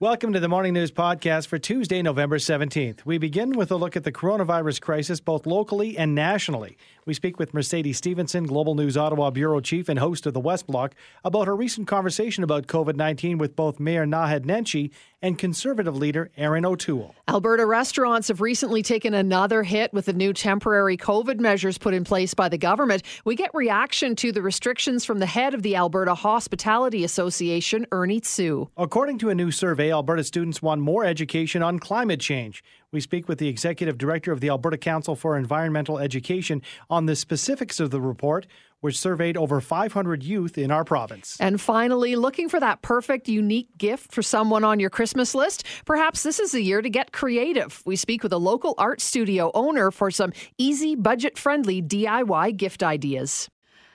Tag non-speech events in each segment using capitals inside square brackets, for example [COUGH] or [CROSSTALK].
Welcome to the Morning News Podcast for Tuesday, November 17th. We begin with a look at the coronavirus crisis both locally and nationally. We speak with Mercedes Stephenson, Global News Ottawa Bureau Chief and host of the West Block, about her recent conversation about COVID 19 with both Mayor Naheed Nenshi and Conservative leader Erin O'Toole. Alberta restaurants have recently taken another hit with the new temporary COVID measures put in place by the government. We get reaction to the restrictions from the head of the Alberta Hospitality Association, Ernie Tsu. According to a new survey, Alberta students want more education on climate change. We speak with the executive director of the Alberta Council for Environmental Education on the specifics of the report, which surveyed over 500 youth in our province. And finally, looking for that perfect, unique gift for someone on your Christmas list? Perhaps this is the year to get creative. We speak with a local art studio owner for some easy, budget friendly DIY gift ideas.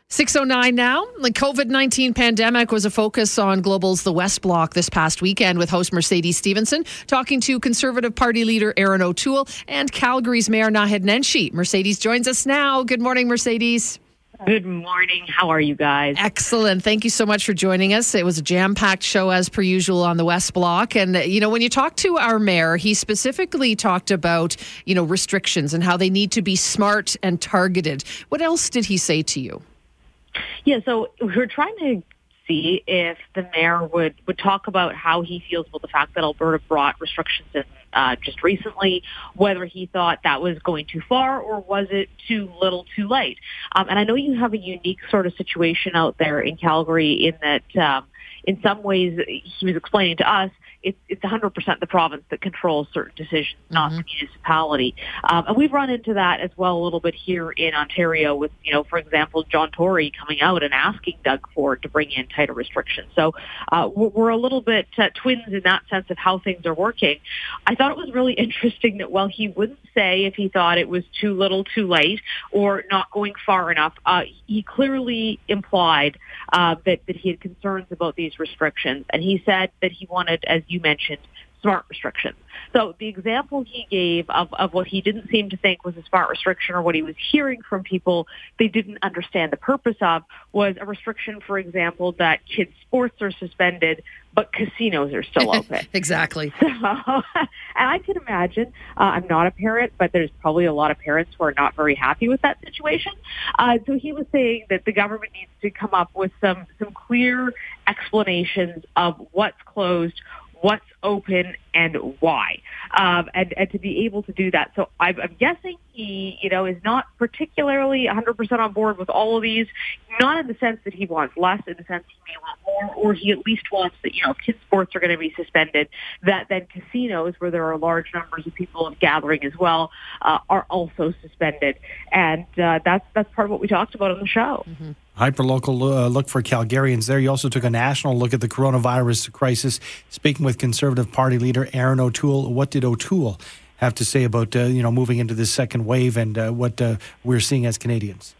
609 now. The COVID 19 pandemic was a focus on Global's The West Block this past weekend with host Mercedes Stephenson talking to Conservative Party leader Erin O'Toole and Calgary's Mayor Naheed Nenshi. Mercedes joins us now. Good morning, Mercedes. Good morning. How are you guys? Excellent. Thank you so much for joining us. It was a jam packed show as per usual on the West Block. And, uh, you know, when you talk to our mayor, he specifically talked about, you know, restrictions and how they need to be smart and targeted. What else did he say to you? Yeah, so we're trying to see if the mayor would, would talk about how he feels about the fact that Alberta brought restrictions in uh, just recently, whether he thought that was going too far or was it too little too late. Um, and I know you have a unique sort of situation out there in Calgary in that um, in some ways he was explaining to us it's it's 100% the province that controls certain decisions, not mm-hmm. the municipality. Um, and we've run into that as well a little bit here in Ontario with, you know, for example, John Tory coming out and asking Doug Ford to bring in tighter restrictions. So uh, we're a little bit uh, twins in that sense of how things are working. I thought it was really [LAUGHS] interesting that while he wouldn't say if he thought it was too little too late or not going far enough, uh, he clearly implied uh, that, that he had concerns about these restrictions. And he said that he wanted, as you mentioned, smart restrictions. So the example he gave of, of what he didn't seem to think was a smart restriction or what he was hearing from people they didn't understand the purpose of was a restriction, for example, that kids' sports are suspended, but casinos are still [LAUGHS] open. exactly. So, [LAUGHS] and I can imagine, uh, I'm not a parent, but there's probably a lot of parents who are not very happy with that situation. Uh, so he was saying that the government needs to come up with some, some clear explanations of what's closed, what's open and why, um, and, and to be able to do that. So I'm, I'm guessing he, you know, is not particularly 100% on board with all of these, not in the sense that he wants less, in the sense he may want more, or he at least wants that, you know, if kids sports are going to be suspended, that then casinos, where there are large numbers of people gathering as well, uh, are also suspended. And uh, that's, that's part of what we talked about on the show. Mm-hmm. Hyperlocal uh, look for Calgarians there. You also took a national look at the coronavirus crisis. Speaking with Conservative Party leader Erin O'Toole, what did O'Toole have to say about uh, you know moving into this second wave and uh, what uh, we're seeing as Canadians?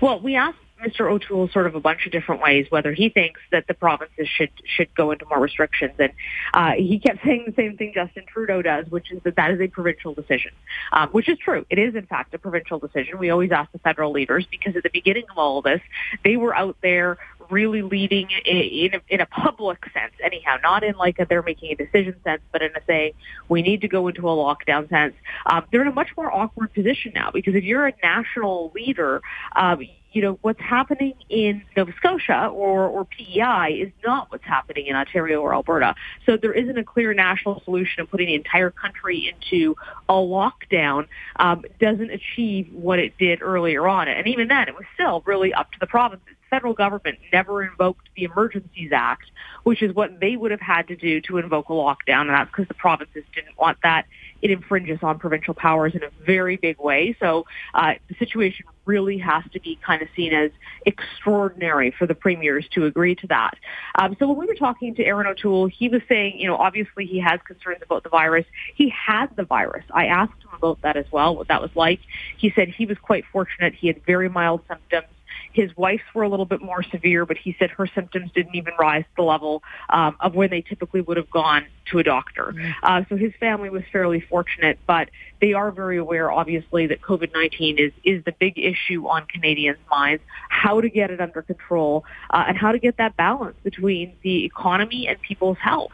Well, we asked Mr. O'Toole sort of a bunch of different ways whether he thinks that the provinces should should go into more restrictions, and uh, he kept [LAUGHS] saying the same thing Justin Trudeau does, which is that that is a provincial decision, um, which is true. It is in fact a provincial decision. We always ask the federal leaders because at the beginning of all of this, they were out there really leading in a, in a public sense, anyhow, not in like a they're making a decision sense, but in a say we need to go into a lockdown sense. Um, they're in a much more awkward position now because if you're a national leader, um, you know, what's happening in Nova Scotia or, or PEI is not what's happening in Ontario or Alberta. So there isn't a clear national solution of putting the entire country into a lockdown um, doesn't achieve what it did earlier on. And even then, it was still really up to the provinces The federal government never invoked the Emergencies Act, which is what they would have had to do to invoke a lockdown, and that's because the provinces didn't want that. It infringes on provincial powers in a very big way. So uh, the situation really has to be kind of seen as extraordinary for the premiers to agree to that. Um, so when we were talking to Erin O'Toole, he was saying, you know, obviously he has concerns about the virus. He had the virus. I asked him about that as well, what that was like. He said he was quite fortunate. He had very mild symptoms. His wife's were a little bit more severe, but he said her symptoms didn't even rise to the level um, of where they typically would have gone to a doctor. Mm. Uh, so his family was fairly fortunate, but they are very aware, obviously, that COVID-19 is, is the big issue on Canadians' minds, how to get it under control, uh, and how to get that balance between the economy and people's health.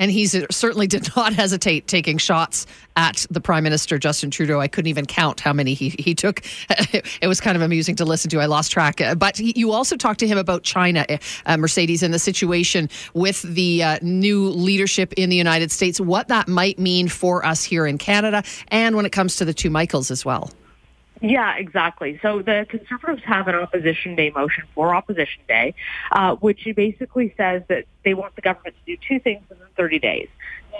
And he certainly did [LAUGHS] not hesitate taking shots at the Prime Minister, Justin Trudeau. I couldn't even count how many he, he took. [LAUGHS] It was kind of amusing to listen to. I lost track. But you also talked to him about China, uh, Mercedes, and the situation with the uh, new leadership in the United States, what that might mean for us here in Canada, and when it comes to the two Michaels as well. Yeah, exactly. So the Conservatives have an Opposition Day motion for Opposition Day, uh, which basically says that they want the government to do two things within 30 days.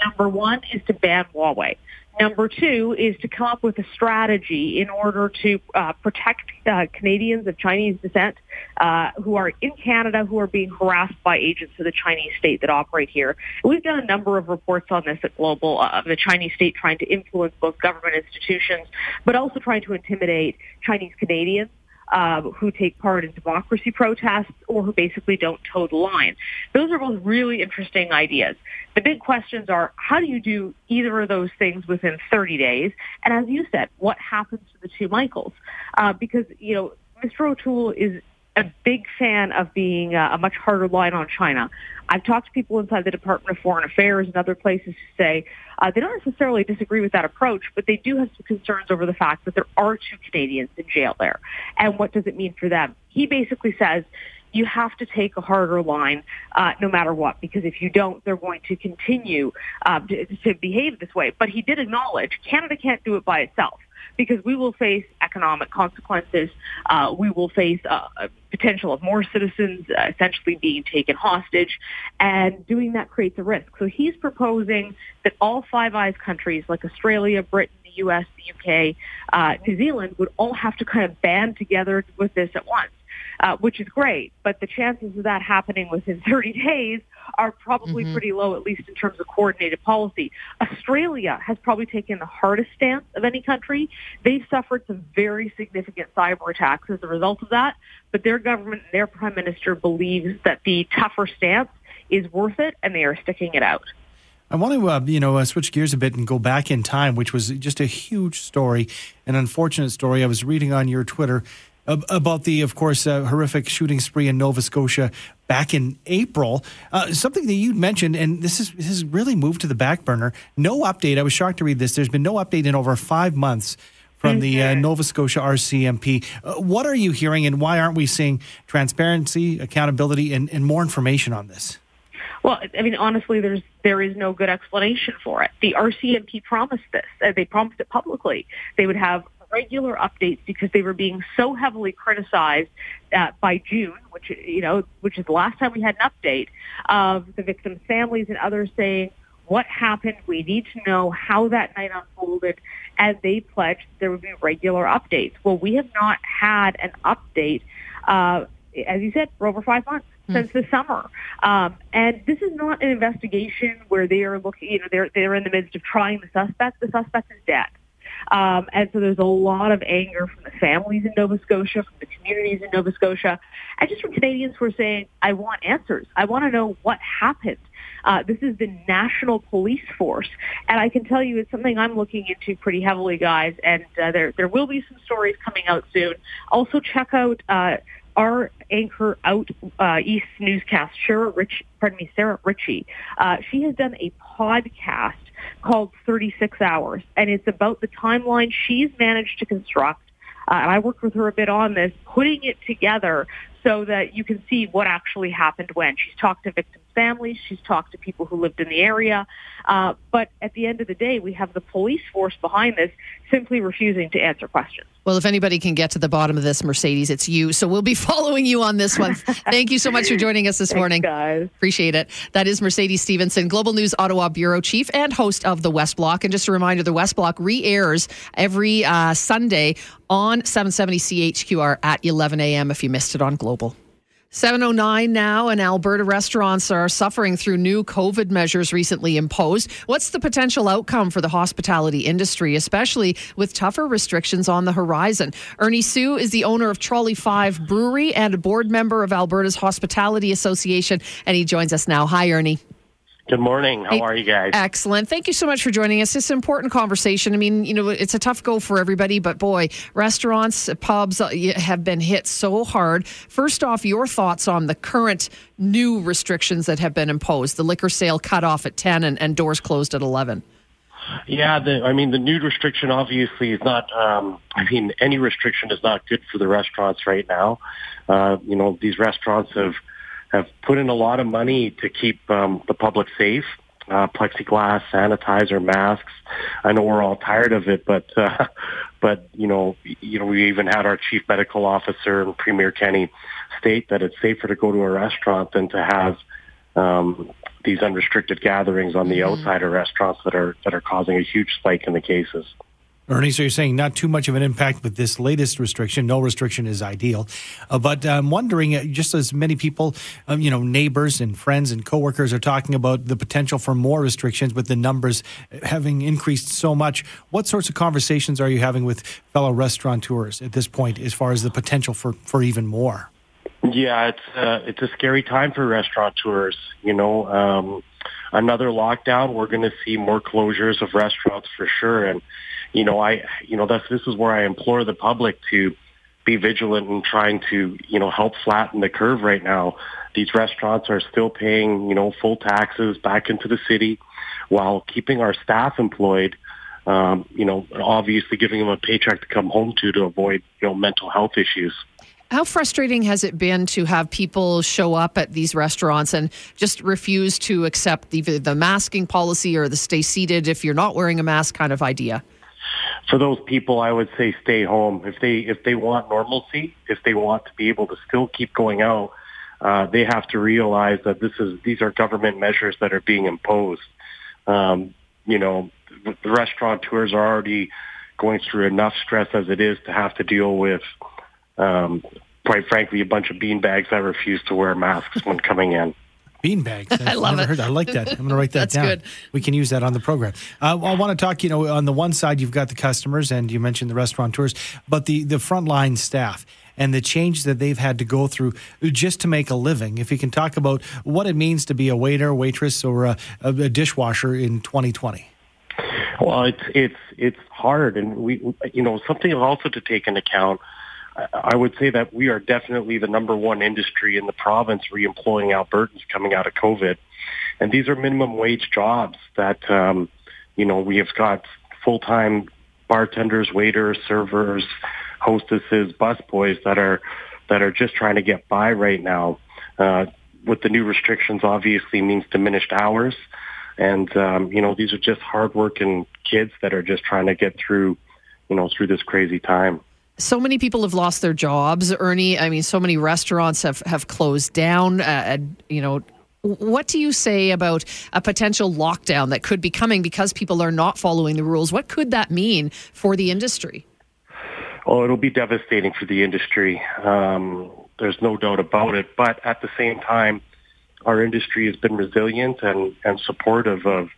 Number one is to ban Huawei. Number two is to come up with a strategy in order to uh, protect uh, Canadians of Chinese descent uh, who are in Canada who are being harassed by agents of the Chinese state that operate here. We've done a number of reports on this at Global uh, of the Chinese state trying to influence both government institutions, but also trying to intimidate Chinese Canadians uh, who take part in democracy protests or who basically don't toe the line. Those are both really interesting ideas. The big questions are how do you do either of those things within 30 days? And as you said, what happens to the two Michaels? Uh, because, you know, Mr. O'Toole is a big fan of being a, a much harder line on China. I've talked to people inside the Department of Foreign Affairs and other places who say uh, they don't necessarily disagree with that approach, but they do have some concerns over the fact that there are two Canadians in jail there. And what does it mean for them? He basically says you have to take a harder line uh, no matter what, because if you don't, they're going to continue uh, to, to behave this way. But he did acknowledge Canada can't do it by itself because we will face economic consequences. Uh, we will face uh, a potential of more citizens uh, essentially being taken hostage, and doing that creates a risk. So he's proposing that all Five Eyes countries like Australia, Britain, the U.S., the UK, uh, New Zealand would all have to kind of band together with this at once uh, which is great. But the chances of that happening within [LAUGHS] 30 days are probably mm-hmm. pretty low, at least in terms of coordinated policy. Australia has probably taken the hardest stance of any country. They've suffered some very significant cyber attacks as a result of that, but their government and their prime minister believes that the tougher stance is worth it, and they are sticking it out. I want to, uh, you know, uh, switch gears a bit and go back in time, which was just a huge story, an unfortunate story. I was reading on your Twitter about the, of course, uh, horrific shooting spree in Nova Scotia back in April. Uh, something that you mentioned, and this is this has really moved to the back burner. No update. I was shocked to read this. There's been no update in over five months from mm-hmm. the uh, mm-hmm. Nova Scotia RCMP. Uh, what are you hearing, and why aren't we seeing transparency, accountability, and, and more information on this? Well, I mean, honestly, there's there is no good explanation for it. The RCMP promised this; uh, they promised it publicly. They would have regular updates because they were being so heavily criticized uh, by June, which you know, which is the last time we had an update of the victims' families and others saying what happened. We need to know how that night unfolded, and they pledged there would be regular updates. Well, we have not had an update, uh, as you said, for over five months hmm. since the summer. Um, and this is not an investigation where they are looking, you know, they're, they're in the midst of trying the suspect. The suspect is dead. Um, and so there's a lot of anger from the families in Nova Scotia, from the communities in Nova Scotia, and just from Canadians who are saying, I want answers. I want to know what happened. Uh, this is the national police force, and I can tell you it's something I'm looking into pretty heavily, guys. And uh, there there will be some stories coming out soon. Also, check out uh, our anchor out uh, East newscast, Sarah Rich, pardon me, Sarah Ritchie. Uh, she has done a podcast called 36 Hours, and it's about the timeline she's managed to construct. Uh, and I worked with her a bit on this, putting it together so that you can see what actually happened when. She's talked to victims' families, she's talked to people who lived in the area, uh, but at the end of the day, we have the police force behind this simply refusing to answer questions. Well, if anybody can get to the bottom of this, Mercedes, it's you. So we'll be [LAUGHS] following you on this one. Thank you so much for joining us this Thanks, morning. guys. Appreciate it. That is Mercedes Stephenson, Global News Ottawa Bureau Chief and host of the West Block. And just a reminder, the West Block re-airs every uh, Sunday on 770 CHQR at 11 a.m. if you missed it on Global. 709 now, and Alberta restaurants are suffering through new COVID measures recently imposed. What's the potential outcome for the hospitality industry, especially with tougher restrictions on the horizon? Ernie Tsu is the owner of Trolley 5 Brewery and a board member of Alberta's Hospitality Association, and he joins us now. Hi, Ernie. Good morning. How are you guys? Excellent. Thank you so much for joining us. It's an important conversation. I mean, you know, it's a tough go for everybody, but boy, restaurants, pubs uh, have been hit so hard. First off, your thoughts on the current new restrictions that have been imposed the liquor sale cut off at 10 and, and doors closed at 11. Yeah, the, I mean, the nude restriction obviously is not. Um, I mean, any restriction is not good for the restaurants right now. Uh, you know, these restaurants have have put in a lot of money to keep um, the public safe. Uh, plexiglass, sanitizer, masks. I know we're all tired of it, but uh, [LAUGHS] but you know, you know, we even had our chief medical officer and Premier Kenney state that it's safer to go to a restaurant than to have um, these unrestricted gatherings on the outside of restaurants that are that are causing a huge spike in the cases. Ernie, so you're saying not too much of an impact with this latest restriction. No restriction is ideal. Uh, but I'm wondering, uh, just as many people, um, you know, neighbors and friends and coworkers are talking about the potential for more restrictions with the numbers having increased so much, what sorts of conversations are you having with fellow restaurateurs at this point as far as the potential for, for even more? Yeah, it's uh, it's a scary time for restaurateurs. You know, um, another lockdown, we're going to see more closures of restaurants for sure. And you know, I you know that's this is where I implore the public to be vigilant in trying to you know help flatten the curve right now. These restaurants are still paying you know full taxes back into the city while keeping our staff employed. Um, you know, obviously giving them a paycheck to come home to to avoid you know mental health issues. How frustrating has it been to have people show up at these restaurants and just refuse to accept either the masking policy or the stay seated if you're not wearing a mask kind of idea? For those people, I would say stay home. If they if they want normalcy, if they want to be able to still keep going out, uh, they have to realize that this is these are government measures that are being imposed. Um, you know, the restaurateurs are already going through enough stress as it is to have to deal with um, quite frankly, a bunch of beanbags that refuse to wear masks when coming in. Beanbags. [LAUGHS] I love never it. Heard that. I like that. I'm going to write that [LAUGHS] That's down. good. We can use that on the program. Uh, I want to talk. You know, on the one side, you've got the customers, and you mentioned the restaurateurs, but the the frontline staff and the change that they've had to go through just to make a living. If you can talk about what it means to be a waiter, waitress, or a, a dishwasher in 2020. Well, it's it's it's hard, and we you know something also to take into account. I- would say that we are definitely the number one industry in the province reemploying Albertans coming out of COVID, and these are minimum wage jobs that um, you know we have got full time bartenders, waiters, servers, hostesses, busboys that are that are just trying to get by right now. Uh, with the new restrictions, obviously means diminished hours, and um, you know these are just hardworking kids that are just trying to get through, you know, through this crazy time. So many people have lost their jobs, Ernie. I mean, so many restaurants have, have closed down. Uh, you know, what do you say about a potential lockdown that could be coming because people are not following the rules? What could that mean for the industry? Oh, it'll be devastating for the industry. Um, there's no doubt about it. But at the same time, our industry has been resilient and, and supportive of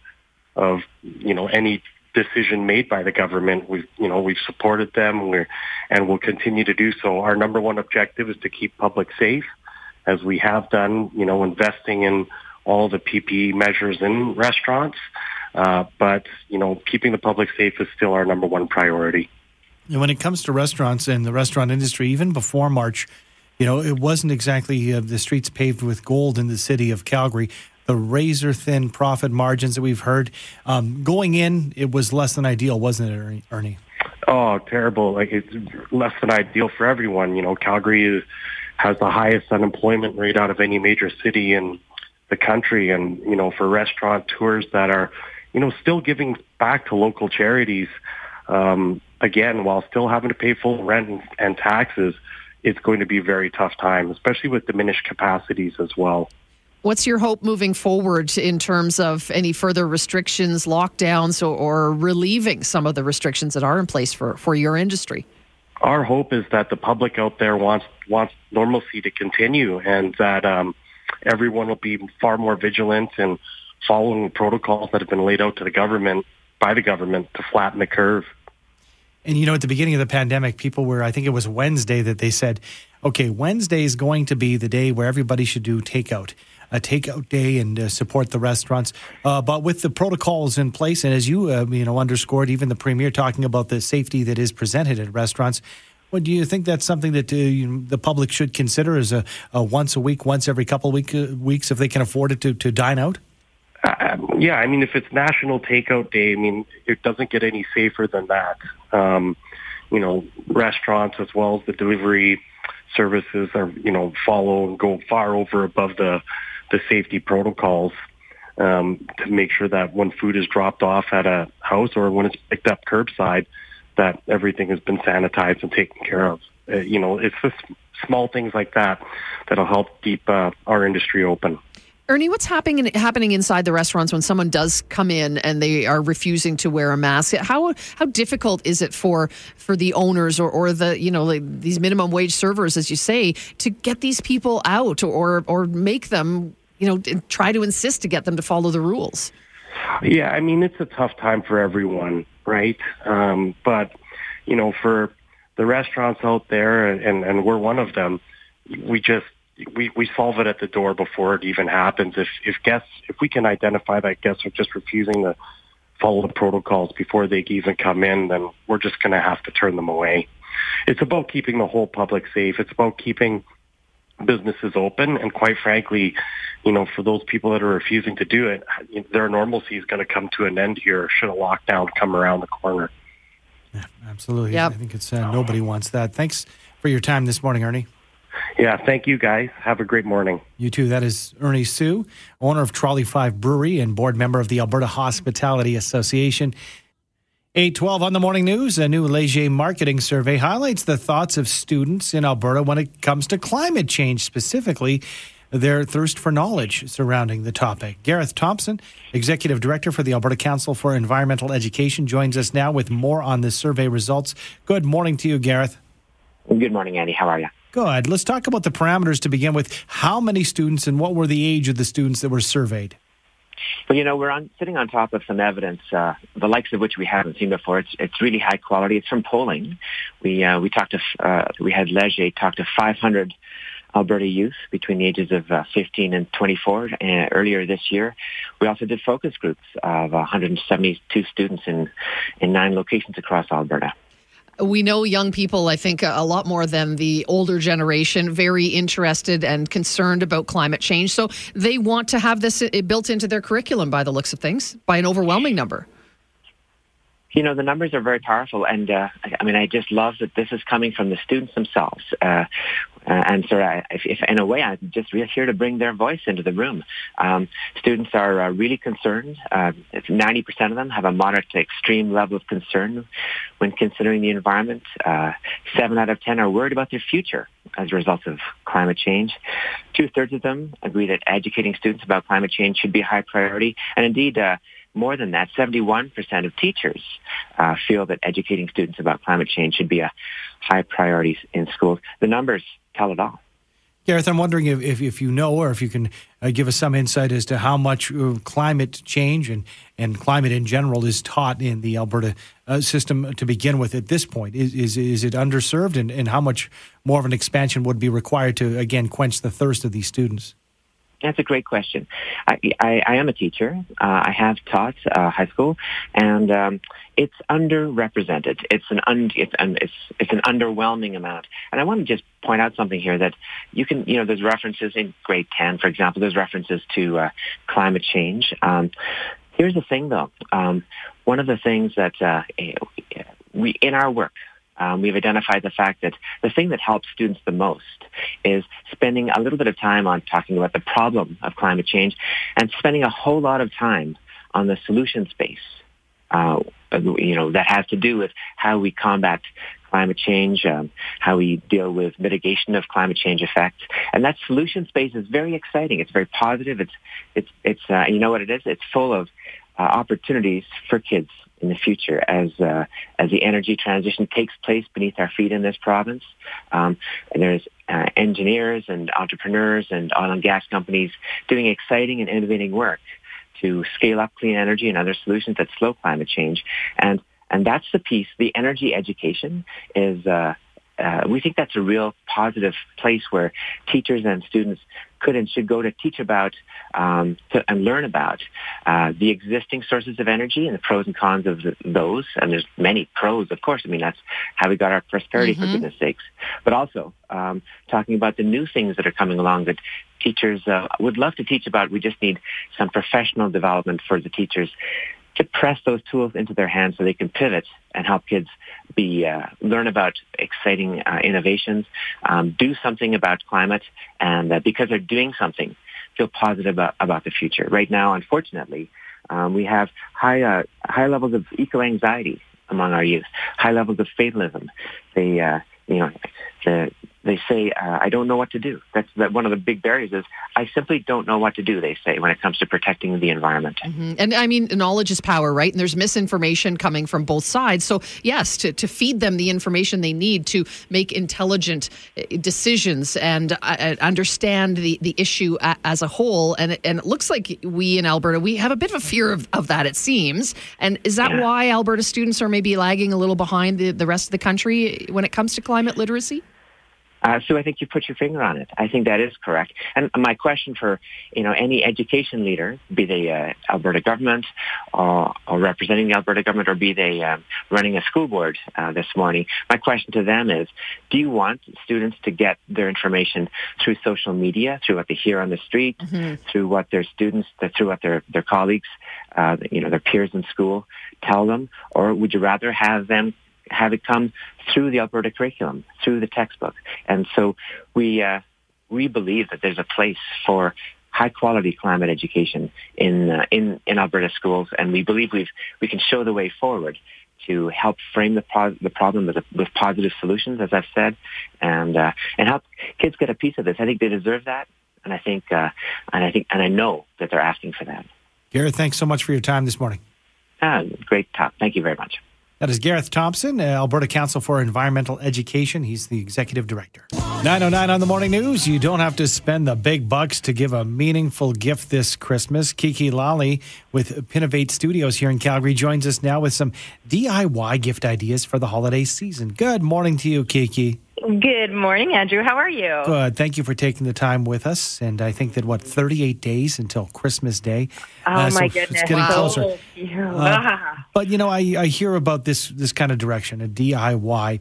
of you know any decision made by the government. We've you know we've supported them. We're and will continue to do so. Our number one objective is to keep public safe, as we have done. You know, investing in all the PPE measures in restaurants. Uh, but you know, keeping the public safe is still our number one priority. And when it comes to restaurants and the restaurant industry, even before March, you know, it wasn't exactly uh, the streets paved with gold in the city of Calgary. The razor thin profit margins that we've heard um, going in, it was less than ideal, wasn't it, Ernie-? Oh, terrible! Like it's less than ideal for everyone. You know, Calgary is, has the highest unemployment rate out of any major city in the country, and you know, for restaurateurs that are, you know, still giving back to local charities, um, again, while still having to pay full rent and, and taxes, it's going to be a very tough time, especially with diminished capacities as well. What's your hope moving forward in terms of any further restrictions, lockdowns, or, or relieving some of the restrictions that are in place for, for your industry? our hope is that the public out there wants wants normalcy to continue, and that um, everyone will be far more vigilant and following the protocols that have been laid out to the government by the government to flatten the curve. And you know, at the beginning of the pandemic, people were, I think it was Wednesday that they said, okay, Wednesday is going to be the day where everybody should do takeout. A takeout day and uh, support the restaurants. Uh, but with the protocols in place, and as you uh, you know underscored, even the premier talking about the safety that is presented at restaurants. Well, do you think that's something that uh, you the public should consider as a, a, once a week, once every couple week, uh, weeks, if they can afford it to, to dine out? Uh, yeah, I mean, if it's National Takeout Day, I mean, it doesn't get any safer than that. Um, you know, restaurants as well as the delivery services are, you know, follow and go far over above the the safety protocols um, to make sure that when food is dropped off at a house or when it's picked up curbside, that everything has been sanitized and taken care of. Uh, you know, it's just small things like that that'll help keep uh, our industry open. Ernie, what's happening happening inside the restaurants when someone does come in and they are refusing to wear a mask? How how difficult is it for for the owners or, or the you know like these minimum wage servers, as you say, to get these people out or or make them you know try to insist to get them to follow the rules? Yeah, I mean it's a tough time for everyone, right? Um, but you know, for the restaurants out there, and and we're one of them. We just we, we solve it at the door before it even happens. If if guests if we can identify that guests are just refusing to follow the protocols before they even come in, then we're just going to have to turn them away. It's about keeping the whole public safe. It's about keeping businesses open, and quite frankly, you know, for those people that are refusing to do it, their normalcy is going to come to an end here should a lockdown come around the corner. Yeah, absolutely. Yep. I think it's uh, nobody wants that. Thanks for your time this morning, Ernie. Yeah, thank you guys. Have a great morning. You too. That is Ernie Tsu, owner of Trolley 5 Brewery and board member of the Alberta Hospitality Association. 812 on the morning news, a new Leger marketing survey highlights the thoughts of students in Alberta when it comes to climate change, specifically their thirst for knowledge surrounding the topic. Gareth Thompson, Executive Director for the Alberta Council for Environmental Education, joins us now with more on the survey results. Good morning to you, Gareth. Good morning, Andy. How are you? Good. Let's talk about the parameters to begin with. How many students and what were the age of the students that were surveyed? Well, you know, we're on, sitting on top of some evidence, uh, the likes of which we haven't seen before. It's, it's really high quality. It's from polling. We uh, we talked to uh, we had Leger talk to 500 Alberta youth between the ages of uh, 15 and 24 uh, earlier this year. We also did focus groups of 172 students in in nine locations across Alberta we know young people, I think, a lot more than the older generation, very interested and concerned about climate change. So they want to have this uh, built into their curriculum by the looks of things, by an overwhelming number. You know, the numbers are very powerful. And uh, I mean, I just love that this is coming from the students themselves. Uh, uh, and so, I, if, if, in a way, I'm just here to bring their voice into the room. Um, students are uh, really concerned. Uh, 90% of them have a moderate to extreme level of concern when considering the environment. Uh, seven out of 10 are worried about their future as a result of climate change. Two thirds of them agree that educating students about climate change should be a high priority. And indeed, uh, more than that, 71% of teachers uh, feel that educating students about climate change should be a high priority in schools. The numbers tell it all. Gareth, I'm wondering if, if, if, you know or if you can uh, give us some insight as to how much uh, climate change and, and climate in general is taught in the Alberta uh, system to begin with at this point. Is, is, is it underserved and, and how much more of an expansion would be required to, again, quench the thirst of these students? That's a great question. I, I, I am a teacher. Uh, I have taught uh, high school, and um, it's underrepresented. It's an un, it's, an, it's it's an underwhelming amount. And I want to just point out something here that you can you know there's references in grade ten, for example. There's references to uh, climate change. Um, here's the thing, though. Um, one of the things that uh, we in our work um, we've identified the fact that the thing that helps students the most is spending a little bit of time on talking about the problem of climate change and spending a whole lot of time on the solution space. Uh, you know, that has to do with how we combat climate change, um, how we deal with mitigation of climate change effects. And that solution space is very exciting. It's very positive. It's, it's, it's, uh, you know what it is? It's full of uh, opportunities for kids in the future as uh, as the energy transition takes place beneath our feet in this province. Um, there's uh, engineers and entrepreneurs and oil and gas companies doing exciting and innovating work to scale up clean energy and other solutions that slow climate change. And and that's the piece. The energy education is uh, uh, we think that's a real positive place where teachers and students could and should go to teach about um, to, and learn about uh, the existing sources of energy and the pros and cons of the, those. And there's many pros, of course. I mean, that's how we got our prosperity, mm-hmm. for goodness sakes. But also um, talking about the new things that are coming along that teachers uh, would love to teach about. We just need some professional development for the teachers to press those tools into their hands so they can pivot and help kids be uh, learn about exciting uh, innovations, um, do something about climate, and uh, because they're doing something, feel positive about, about the future. Right now, unfortunately, um, we have high uh, high levels of eco anxiety among our youth, high levels of fatalism. They uh, you know the they say, uh, I don't know what to do. That's that one of the big barriers is I simply don't know what to do, they say, when it comes to protecting the environment. Mm-hmm. And I mean, knowledge is power, right? And there's misinformation coming from both sides. So, yes, to, to feed them the information they need to make intelligent uh, decisions and uh, uh, understand the, the issue as a whole. And, and it looks like we in Alberta, we have a bit of a fear of, of that, it seems. And is that yeah. why Alberta students are maybe lagging a little behind the, the rest of the country when it comes to climate literacy? Uh, so I think you put your finger on it. I think that is correct. And my question for you know any education leader, be they uh, Alberta government or, or, representing the Alberta government, or be they um, running a school board uh, this morning, my question to them is: Do you want students to get their information through social media, through what they hear on the street, mm-hmm. through what their students, through what their their colleagues, uh, you know, their peers in school tell them, or would you rather have them have it come through the Alberta curriculum, through the textbook. And so we, uh, we believe that there's a place for high quality climate education in, uh, in, in Alberta schools. And we believe we've, we can show the way forward to help frame the, pro- the problem with, with positive solutions, as I've said, and, uh, and help kids get a piece of this. I think they deserve that. And I think, uh, and I think, and I know that they're asking for that. Gareth, thanks so much for your time this morning. Ah, great talk. Thank you very much. That is Gareth Thompson, uh, Alberta Council for Environmental Education. He's the executive director. 909 on the morning news. You don't have to spend the big bucks to give a meaningful gift this Christmas. Kiki Lally with Pinovate Studios here in Calgary joins us now with some DIY gift ideas for the holiday season. Good morning to you, Kiki. Good morning, Andrew. How are you? Good. Thank you for taking the time with us. And I think that, what, 38 days until Christmas Day? Oh, uh, so my goodness. It's getting wow. closer. Uh, [LAUGHS] but, you know, I, I hear about this, this kind of direction, a DIY.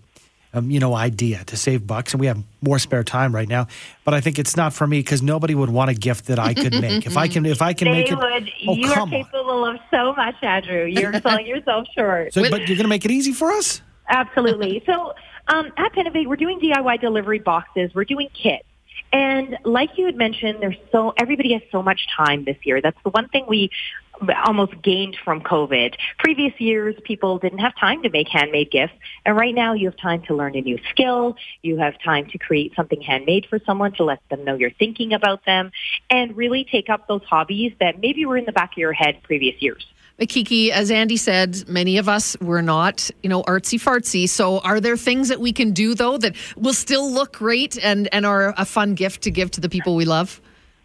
Um, you know, idea to save bucks, and we have more spare time right now. But I think it's not for me because nobody would want a gift that I could make. if I can, if I can they make it, would. Oh, you are capable on. of so much, Andrew. You're [LAUGHS] selling yourself short. So, but you're going to make it easy for us. Absolutely. [LAUGHS] So um, at Pinovate, we're doing DIY delivery boxes. We're doing kits. And like you had mentioned, there's so everybody has so much time this year. That's the one thing we almost gained from COVID. Previous years, people didn't have time to make handmade gifts. And right now you have time to learn a new skill. You have time to create something handmade for someone to let them know you're thinking about them and really take up those hobbies that maybe were in the back of your head previous years. Kiki, as Andy said, many of us were not, you know, artsy fartsy. So, are there things that we can do though that will still look great and and are a fun gift to give to the people we love?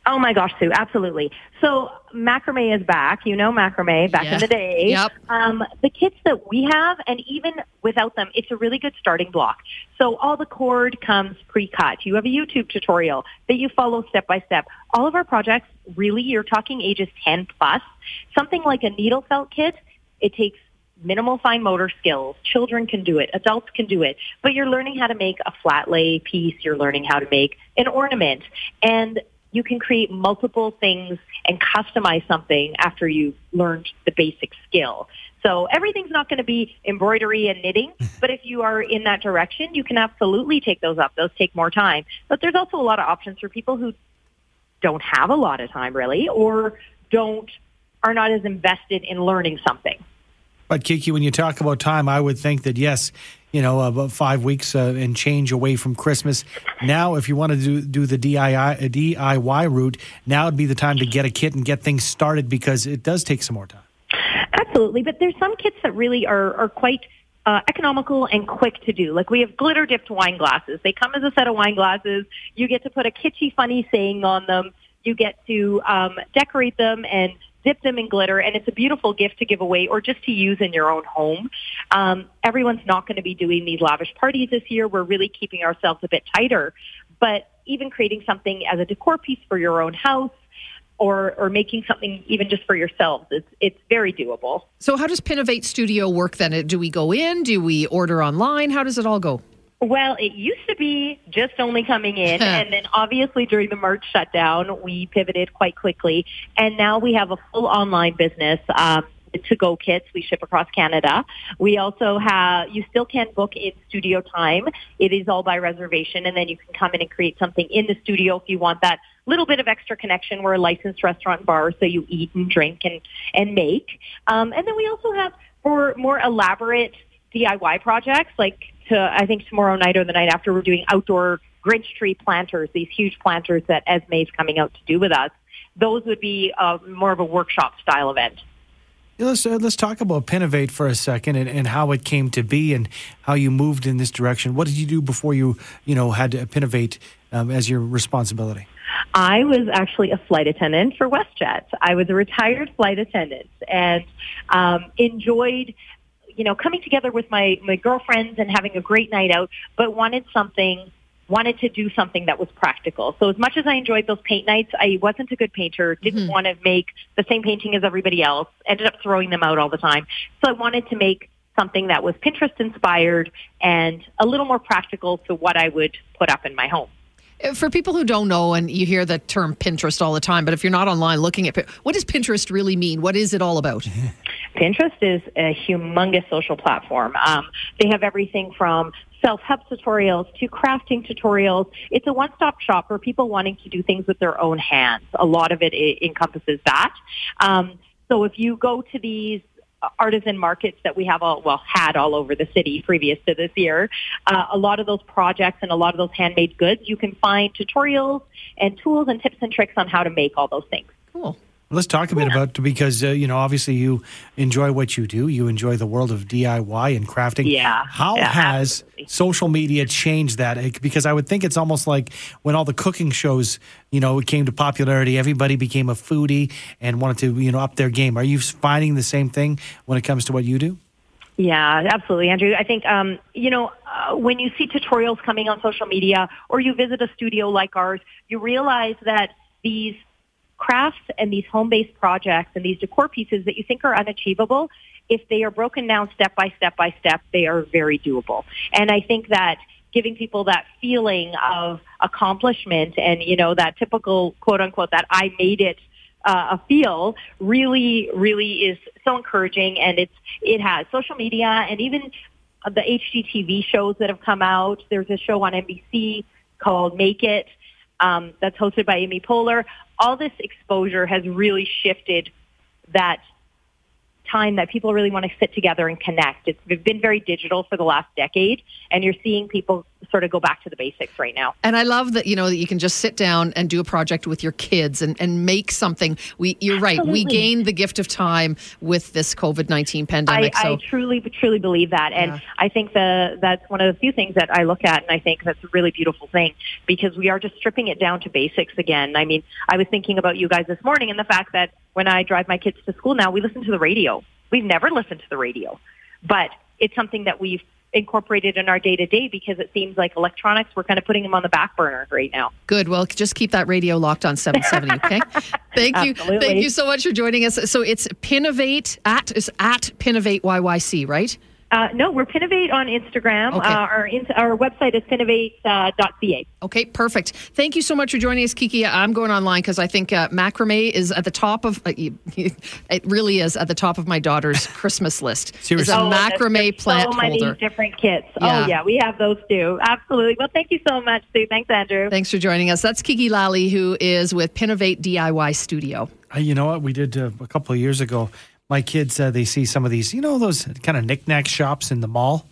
Oh my gosh, Sue, absolutely. So macrame is back. You know macrame back yeah. in the day. Yep. Um, the kits that we have, and even without them, it's a really good starting block. So all the cord comes pre-cut. You have a YouTube tutorial that you follow step by step. All of our projects, really, you're talking ages 10 plus. Something like a needle felt kit, it takes minimal fine motor skills. Children can do it. Adults can do it. But you're learning how to make a flat lay piece. You're learning how to make an ornament. And you can create multiple things and customize something after you've learned the basic skill. So everything's not going to be embroidery and knitting, [LAUGHS] but if you are in that direction, you can absolutely take those up. Those take more time. But there's also a lot of options for people who don't have a lot of time really or don't are not as invested in learning something. But Kiki, when you talk about time, I would think that yes, you know, about five weeks uh, and change away from Christmas. Now, if you want to do, do the DIY, DIY route, now would be the time to get a kit and get things started because it does take some more time. Absolutely, but there's some kits that really are, are quite uh, economical and quick to do. Like we have glitter dipped wine glasses. They come as a set of wine glasses. You get to put a kitschy, funny saying on them. You get to um, decorate them and zip them in glitter, and it's a beautiful gift to give away or just to use in your own home. Um, everyone's not going to be doing these lavish parties this year. We're really keeping ourselves a bit tighter, but even creating something as a decor piece for your own house or or making something even just for yourselves it's it's very doable. So how does pinovate studio work then? Do we go in? Do we order online? How does it all go well, it used to be just only coming in, [LAUGHS] and then obviously during the March shutdown, we pivoted quite quickly, and now we have a full online business. Um, to-go kits we ship across Canada. We also have, you still can book in studio time. It is all by reservation and then you can come in and create something in the studio if you want that little bit of extra connection. We're a licensed restaurant bar, so you eat and drink and, and make. Um, and then we also have for more elaborate DIY projects like to, I think tomorrow night or the night after, we're doing outdoor Grinch tree planters, these huge planters that Esme is coming out to do with us. Those would be uh, more of a workshop style event. Let's uh, let's talk about Pinovate for a second and, and how it came to be and how you moved in this direction. What did you do before you you know had Pinovate um, as your responsibility? I was actually a flight attendant for WestJet. I was a retired flight attendant and um, enjoyed you know, coming together with my, my girlfriends and having a great night out, but wanted something, wanted to do something that was practical. So as much as I enjoyed those paint nights, I wasn't a good painter, didn't mm-hmm. want to make the same painting as everybody else, ended up throwing them out all the time. So I wanted to make something that was Pinterest inspired and a little more practical to what I would put up in my home. Uh, for people who don't know, and you hear the term Pinterest all the time, but if you're not online looking at what does Pinterest really mean? What is it all about? [LAUGHS] Pinterest is a humongous social platform. Um, they have everything from self-help tutorials to crafting tutorials. It's a one-stop shop for people wanting to do things with their own hands. A lot of it, it encompasses that. Um, so if you go to these artisan markets that we have all well had all over the city previous to this year. Uh, a lot of those projects and a lot of those handmade goods, you can find tutorials and tools and tips and tricks on how to make all those things. Cool. Let's talk a bit about because uh, you know obviously you enjoy what you do. You enjoy the world of DIY and crafting. Yeah. How yeah, has absolutely. social media changed that? Because I would think it's almost like when all the cooking shows you know came to popularity, everybody became a foodie and wanted to you know up their game. Are you finding the same thing when it comes to what you do? Yeah, absolutely, Andrew. I think, um, you know, uh, when you see tutorials coming on social media or you visit a studio like ours, you realize that these crafts and these home-based projects and these decor pieces that you think are unachievable, if they are broken down step by step by step, they are very doable. And I think that giving people that feeling of accomplishment and, you know, that typical quote unquote, that I made it uh, a feel really, really is so encouraging. And it's, it has social media and even the HGTV shows that have come out. There's a show on NBC called Make It um, that's hosted by Amy Poehler. All this exposure has really shifted that time that people really want to sit together and connect. It's been very digital for the last decade, and you're seeing people sort of go back to the basics right now. And I love that you know that you can just sit down and do a project with your kids and, and make something. We you're right. We gained the gift of time with this COVID nineteen pandemic. I, so. I truly truly believe that, and yeah. I think the that's one of the few things that I look at, and I think that's a really beautiful thing because we are just stripping it down to basics again. I mean, I was thinking about you guys this morning and the fact that when I drive my kids to school now, we listen to the radio. We've never listened to the radio, but it's something that we've incorporated in our day to day because it seems like electronics, we're kind of putting them on the back burner right now. Good. Well, just keep that radio locked on 770, [LAUGHS] okay? Thank you. Absolutely. Thank you so much for joining us. So it's Pinovate at is at Pinovate YYC, right? Uh, no, we're Pinovate on Instagram. Okay. Uh, our, in, our website is pinovate.ca. Uh, okay, perfect. Thank you so much for joining us, Kiki. I'm going online because I think uh, macrame is at the top of, uh, [LAUGHS] it really is at the top of my daughter's [LAUGHS] Christmas list. Seriously. Is a oh, macrame plant so many holder. different kits. Oh, yeah. Oh, yeah, we have those too. Absolutely. Well, thank you so much, Sue. Thanks, Andrew. Thanks for joining us. That's Kiki Lally, who is with Pinovate DIY Studio. Uh, you know what? We did a couple of years ago my kids uh, they see some of these, you know, those kind of knickknack shops in the mall.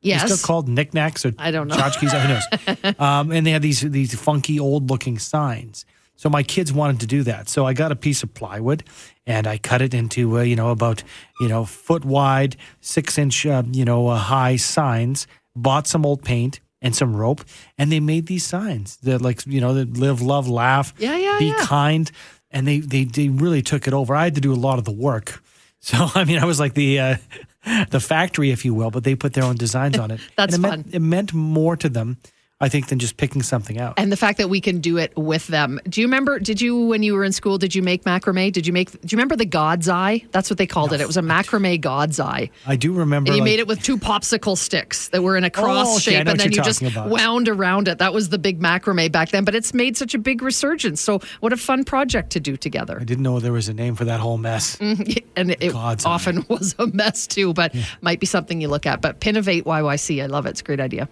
Yes, They're still called knickknacks or I don't know tchotchkes. Who knows? [LAUGHS] um, and they have these these funky old looking signs. So my kids wanted to do that. So I got a piece of plywood and I cut it into uh, you know about you know foot wide, six inch uh, you know uh, high signs. Bought some old paint and some rope, and they made these signs that like you know that live, love, laugh, yeah, yeah, be yeah. kind and they, they they really took it over. I had to do a lot of the work. So [LAUGHS] I mean, I was like the uh, [LAUGHS] the factory, if you will, but they put their own designs [LAUGHS] on it. That's and it fun. Meant, it meant more to them, I think, than just picking something out. And the fact that we can do it with them. Do you remember? Did you, when you were in school, did you make macrame? Did you make? Do you remember the God's Eye? That's what they called it. It was a macrame God's Eye. I do remember. And you like- made it with two popsicle sticks that were in a oh, cross Oh, okay, shape, and then you just about. wound around it. That was the big macrame back then. But it's made such a big resurgence. So what a fun project to do together. I didn't know there was a name for that whole mess. [LAUGHS] and it God's Eye. often [LAUGHS] was a mess too, but might be something you look at. But Pinovate YYC, I love it. It's a great idea.